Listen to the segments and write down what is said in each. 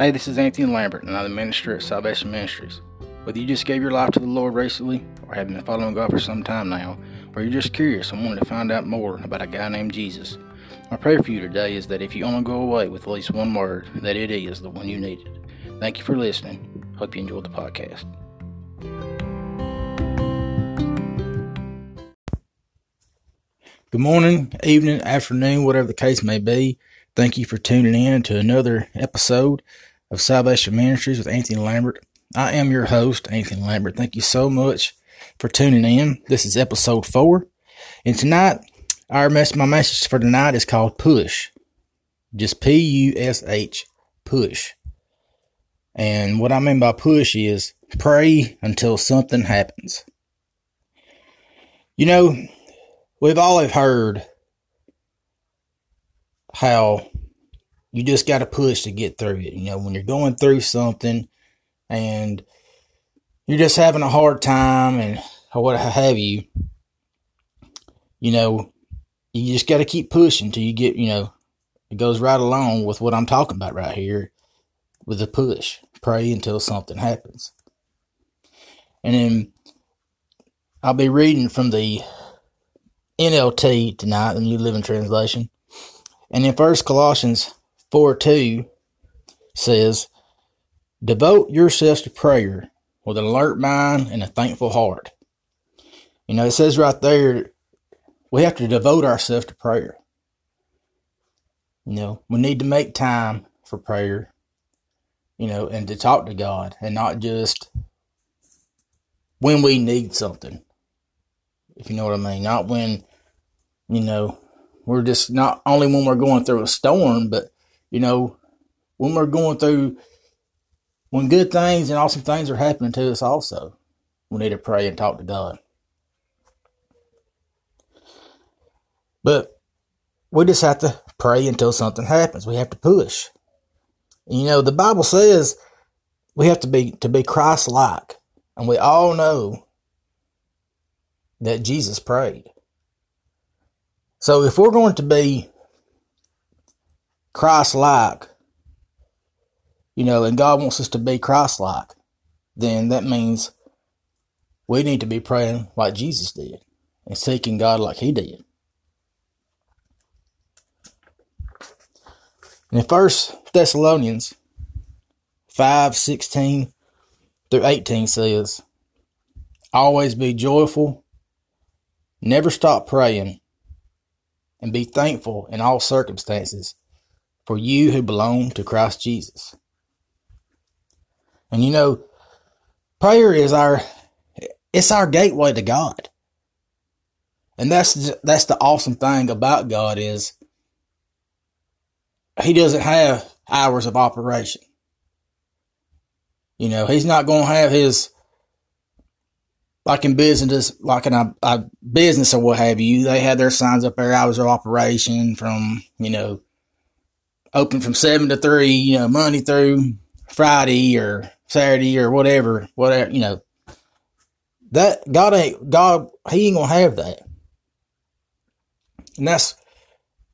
Hey, this is Anthony Lambert, and I'm the minister at Salvation Ministries. Whether you just gave your life to the Lord recently, or have been following God for some time now, or you're just curious and wanting to find out more about a guy named Jesus, my prayer for you today is that if you only go away with at least one word, that it is the one you needed. Thank you for listening. Hope you enjoyed the podcast. Good morning, evening, afternoon, whatever the case may be. Thank you for tuning in to another episode of Salvation Ministries with Anthony Lambert. I am your host, Anthony Lambert. Thank you so much for tuning in. This is episode four. And tonight, our mess, my message for tonight is called Push. Just P U S H, push. And what I mean by push is pray until something happens. You know, we've all heard how you just got to push to get through it. You know, when you're going through something and you're just having a hard time and what have you, you know, you just got to keep pushing till you get, you know, it goes right along with what I'm talking about right here with the push. Pray until something happens. And then I'll be reading from the NLT tonight, the New Living Translation. And in First Colossians 4 2 says, Devote yourselves to prayer with an alert mind and a thankful heart. You know, it says right there, we have to devote ourselves to prayer. You know, we need to make time for prayer, you know, and to talk to God and not just when we need something. If you know what I mean. Not when, you know, we're just not only when we're going through a storm, but, you know, when we're going through, when good things and awesome things are happening to us also, we need to pray and talk to God. But we just have to pray until something happens. We have to push. You know, the Bible says we have to be to be Christ like. And we all know that Jesus prayed. So if we're going to be Christ like, you know, and God wants us to be Christ like, then that means we need to be praying like Jesus did and seeking God like he did. In First Thessalonians five sixteen through 18 says, Always be joyful, never stop praying, and be thankful in all circumstances for you who belong to Christ Jesus. And you know, prayer is our it's our gateway to God. And that's that's the awesome thing about God is he doesn't have hours of operation. You know, he's not going to have his, like in business, like in a, a, business or what have you, they have their signs up there, hours of operation from, you know, open from seven to three, you know, Monday through Friday or Saturday or whatever, whatever, you know. That, God ain't, God, he ain't to have that. And that's,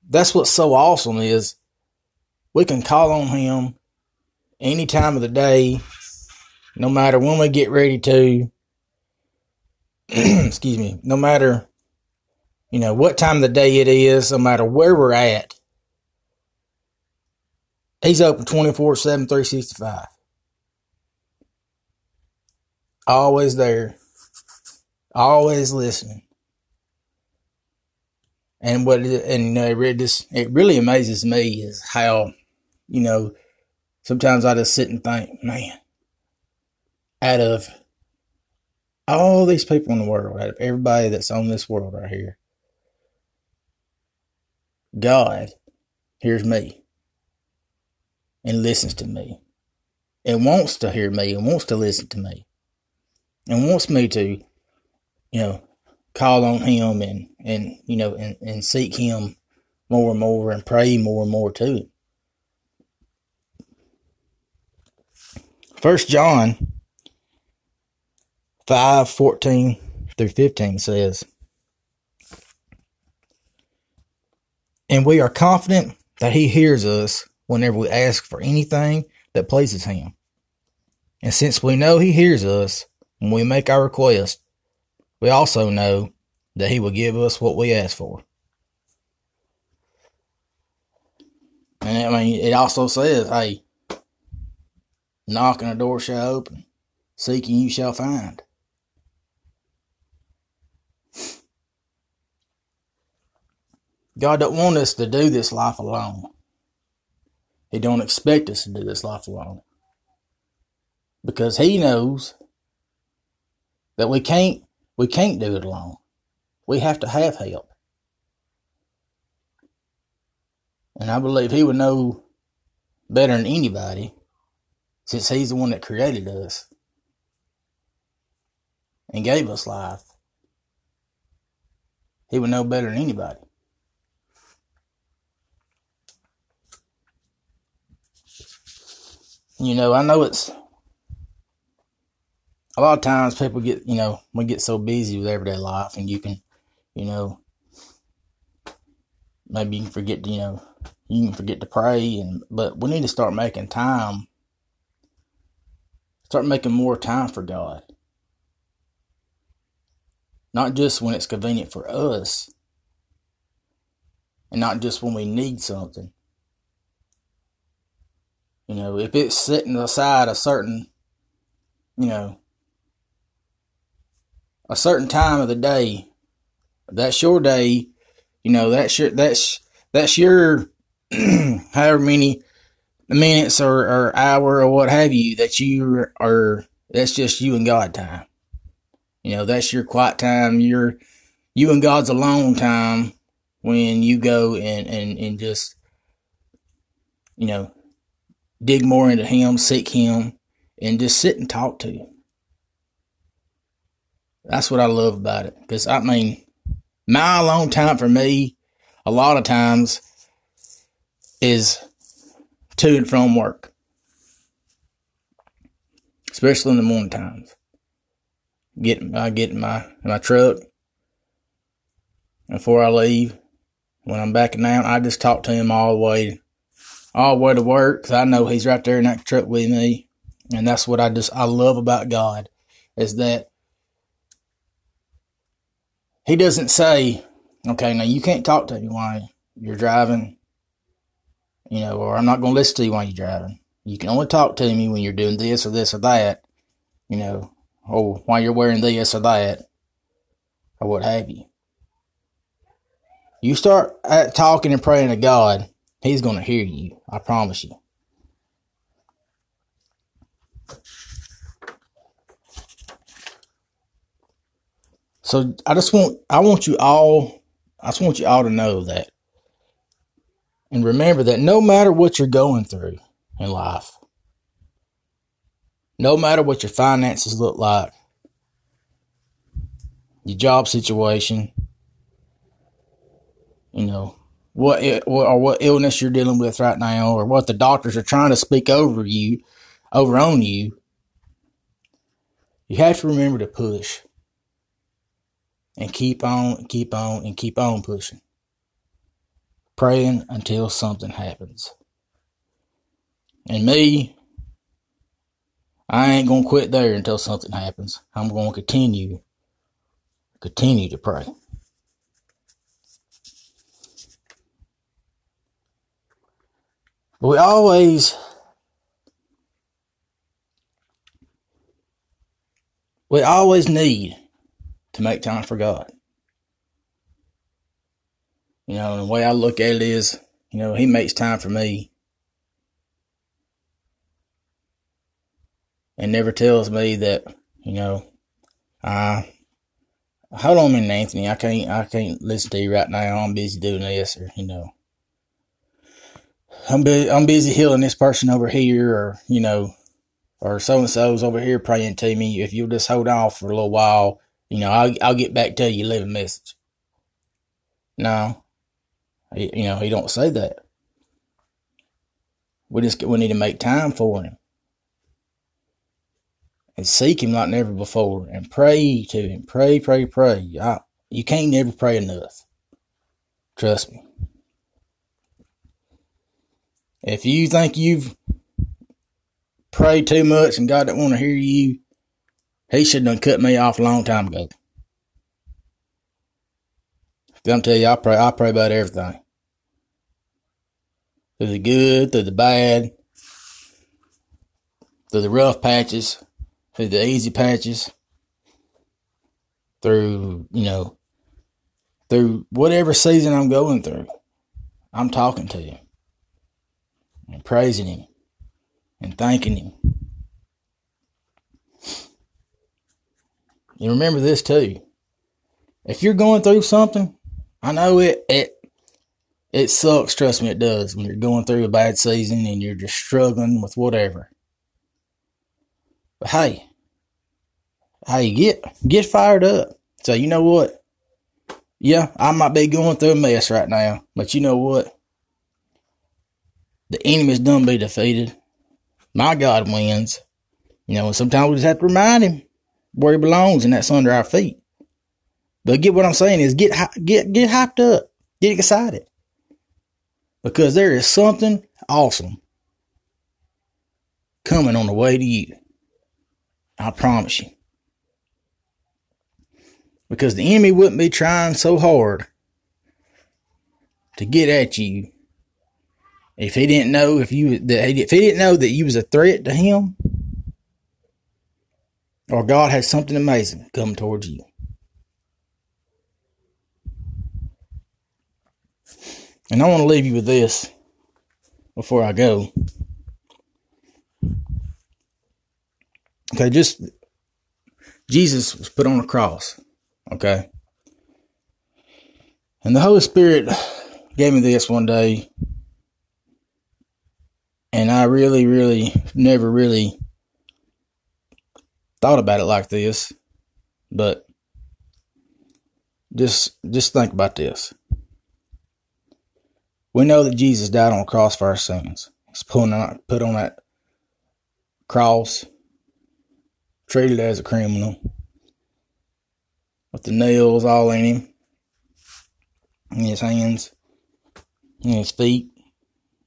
that's what's so awesome is we can call on him any time of the day, no matter when we get ready to. excuse me, no matter, you know, what time of the day it is, no matter where we're at. He's open 24 7, 365. Always there. Always listening. And what and you know, it just it really amazes me is how you know, sometimes I just sit and think, man, out of all these people in the world, out of everybody that's on this world right here, God hears me and listens to me and wants to hear me and wants to listen to me and wants me to, you know, call on him and, and you know, and, and seek him more and more and pray more and more to too. First John 5 14 through 15 says, And we are confident that he hears us whenever we ask for anything that pleases Him. And since we know He hears us when we make our request, we also know that He will give us what we ask for. And I mean, it also says, hey, knocking the door shall open, seeking you shall find. God don't want us to do this life alone. He don't expect us to do this life alone. Because he knows that we can't we can't do it alone. We have to have help. And I believe he would know better than anybody since he's the one that created us and gave us life. He would know better than anybody. You know, I know it's a lot of times people get, you know, we get so busy with everyday life and you can, you know, maybe you can forget to, you know, you can forget to pray and but we need to start making time start making more time for God. Not just when it's convenient for us and not just when we need something. You know, if it's setting aside a certain, you know, a certain time of the day, that's your day, you know, that's your, that's, that's your, however many minutes or, or hour or what have you that you are, that's just you and God time. You know, that's your quiet time, your, you and God's alone time when you go and, and, and just, you know, dig more into Him, seek Him, and just sit and talk to Him. That's what I love about it. Because, I mean, my alone time for me, a lot of times, is to and from work, especially in the morning times. Get I get in my in my truck before I leave. When I'm backing down, I just talk to him all the way all way to work because I know he's right there in that truck with me. And that's what I just, I love about God is that he doesn't say, okay, now you can't talk to me while you're driving, you know, or I'm not going to listen to you while you're driving. You can only talk to me when you're doing this or this or that, you know, or while you're wearing this or that, or what have you. You start uh, talking and praying to God, He's going to hear you. I promise you. So I just want I want you all I just want you all to know that and remember that no matter what you're going through in life, no matter what your finances look like, your job situation, you know, what or what illness you're dealing with right now, or what the doctors are trying to speak over you, over on you, you have to remember to push and keep on, keep on, and keep on pushing, praying until something happens. And me, I ain't gonna quit there until something happens. I'm gonna continue, continue to pray. We always we always need to make time for God. You know, the way I look at it is, you know, He makes time for me. And never tells me that, you know, I hold on a minute, Anthony. I can't I can't listen to you right now. I'm busy doing this or, you know. I'm bu- I'm busy healing this person over here, or you know, or so and so's over here praying to me. If you'll just hold off for a little while, you know, I'll I'll get back to you. Leave a message. No, he, you know, he don't say that. We just we need to make time for him and seek him like never before, and pray to him. Pray, pray, pray. I, you can't never pray enough. Trust me. If you think you've prayed too much and God don't want to hear you, He should have cut me off a long time ago. I'm tell you, I pray, I pray about everything. Through the good, through the bad, through the rough patches, through the easy patches, through, you know, through whatever season I'm going through. I'm talking to him and praising him and thanking him. And remember this too. If you're going through something, I know it it it sucks, trust me it does, when you're going through a bad season and you're just struggling with whatever. But hey, hey, get get fired up. So you know what? Yeah, I might be going through a mess right now, but you know what? The enemy's done be defeated. My God wins. You know, and sometimes we just have to remind him where he belongs, and that's under our feet. But get what I'm saying is get get get hyped up, get excited, because there is something awesome coming on the way to you. I promise you. Because the enemy wouldn't be trying so hard to get at you if he didn't know if you if he didn't know that you was a threat to him or God had something amazing come towards you. And I want to leave you with this before I go. Okay, just Jesus was put on a cross. Okay. And the Holy Spirit gave me this one day. And I really, really never really thought about it like this. But just just think about this. We know that Jesus died on the cross for our sins. He's put on, put on that cross treated as a criminal with the nails all in him, in his hands, in his feet,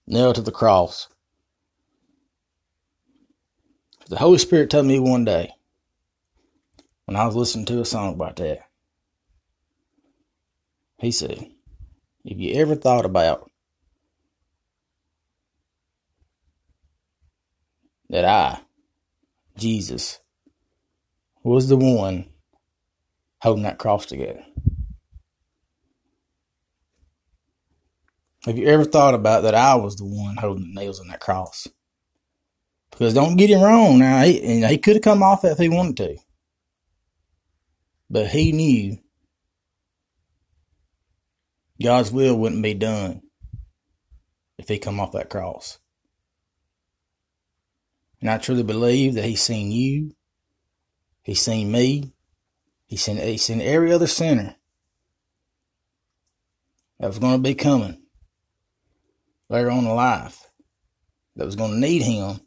nailed to the cross. The Holy Spirit told me one day when I was listening to a song about that. He said, If you ever thought about that I, Jesus, was the one holding that cross together. Have you ever thought about that I was the one holding the nails in that cross? Because don't get him wrong now, he, he could have come off if he wanted to. But he knew God's will wouldn't be done if he come off that cross. And I truly believe that he's seen you, he's seen me, he's seen, he's seen every other sinner that was going to be coming later on in life that was going to need him.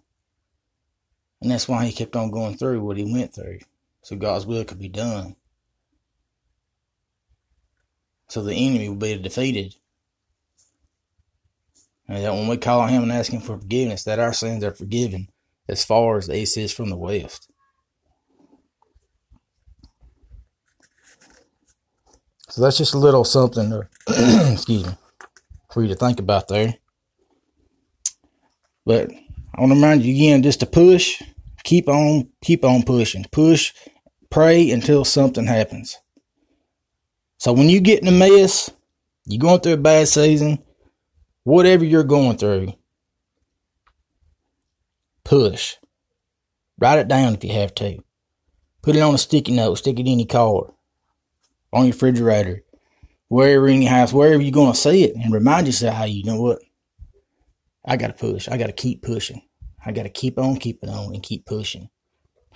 And that's why he kept on going through what he went through. So God's will could be done. So the enemy will be defeated. And that when we call on him and ask him for forgiveness, that our sins are forgiven as far as the east is from the west. So that's just a little something to, excuse me, for you to think about there. But I want to remind you again just to push, keep on, keep on pushing. Push, pray until something happens. So when you get in a mess, you're going through a bad season, whatever you're going through, push. Write it down if you have to. Put it on a sticky note, stick it in your car, on your refrigerator, wherever in your house, wherever you're going to see it, and remind yourself how you know what. I got to push. I got to keep pushing. I got to keep on keeping on and keep pushing.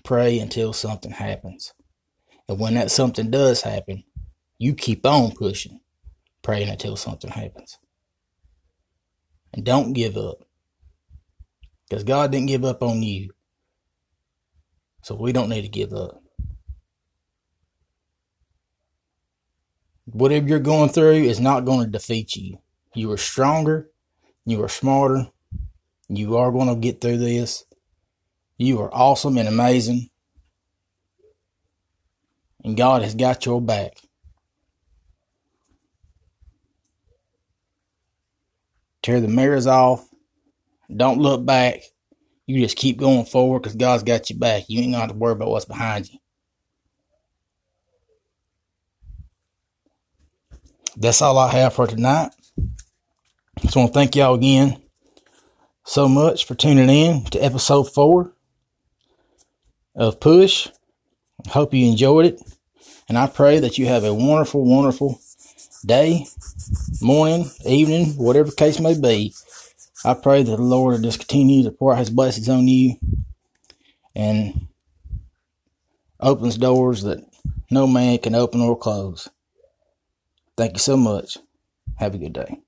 Pray until something happens. And when that something does happen, you keep on pushing, praying until something happens. And don't give up. Because God didn't give up on you. So we don't need to give up. Whatever you're going through is not going to defeat you. You are stronger. You are smarter. You are going to get through this. You are awesome and amazing. And God has got your back. Tear the mirrors off. Don't look back. You just keep going forward because God's got your back. You ain't got to worry about what's behind you. That's all I have for tonight. Just want to thank y'all again so much for tuning in to episode four of Push. Hope you enjoyed it. And I pray that you have a wonderful, wonderful day, morning, evening, whatever case may be. I pray that the Lord will just continue to pour his blessings on you and opens doors that no man can open or close. Thank you so much. Have a good day.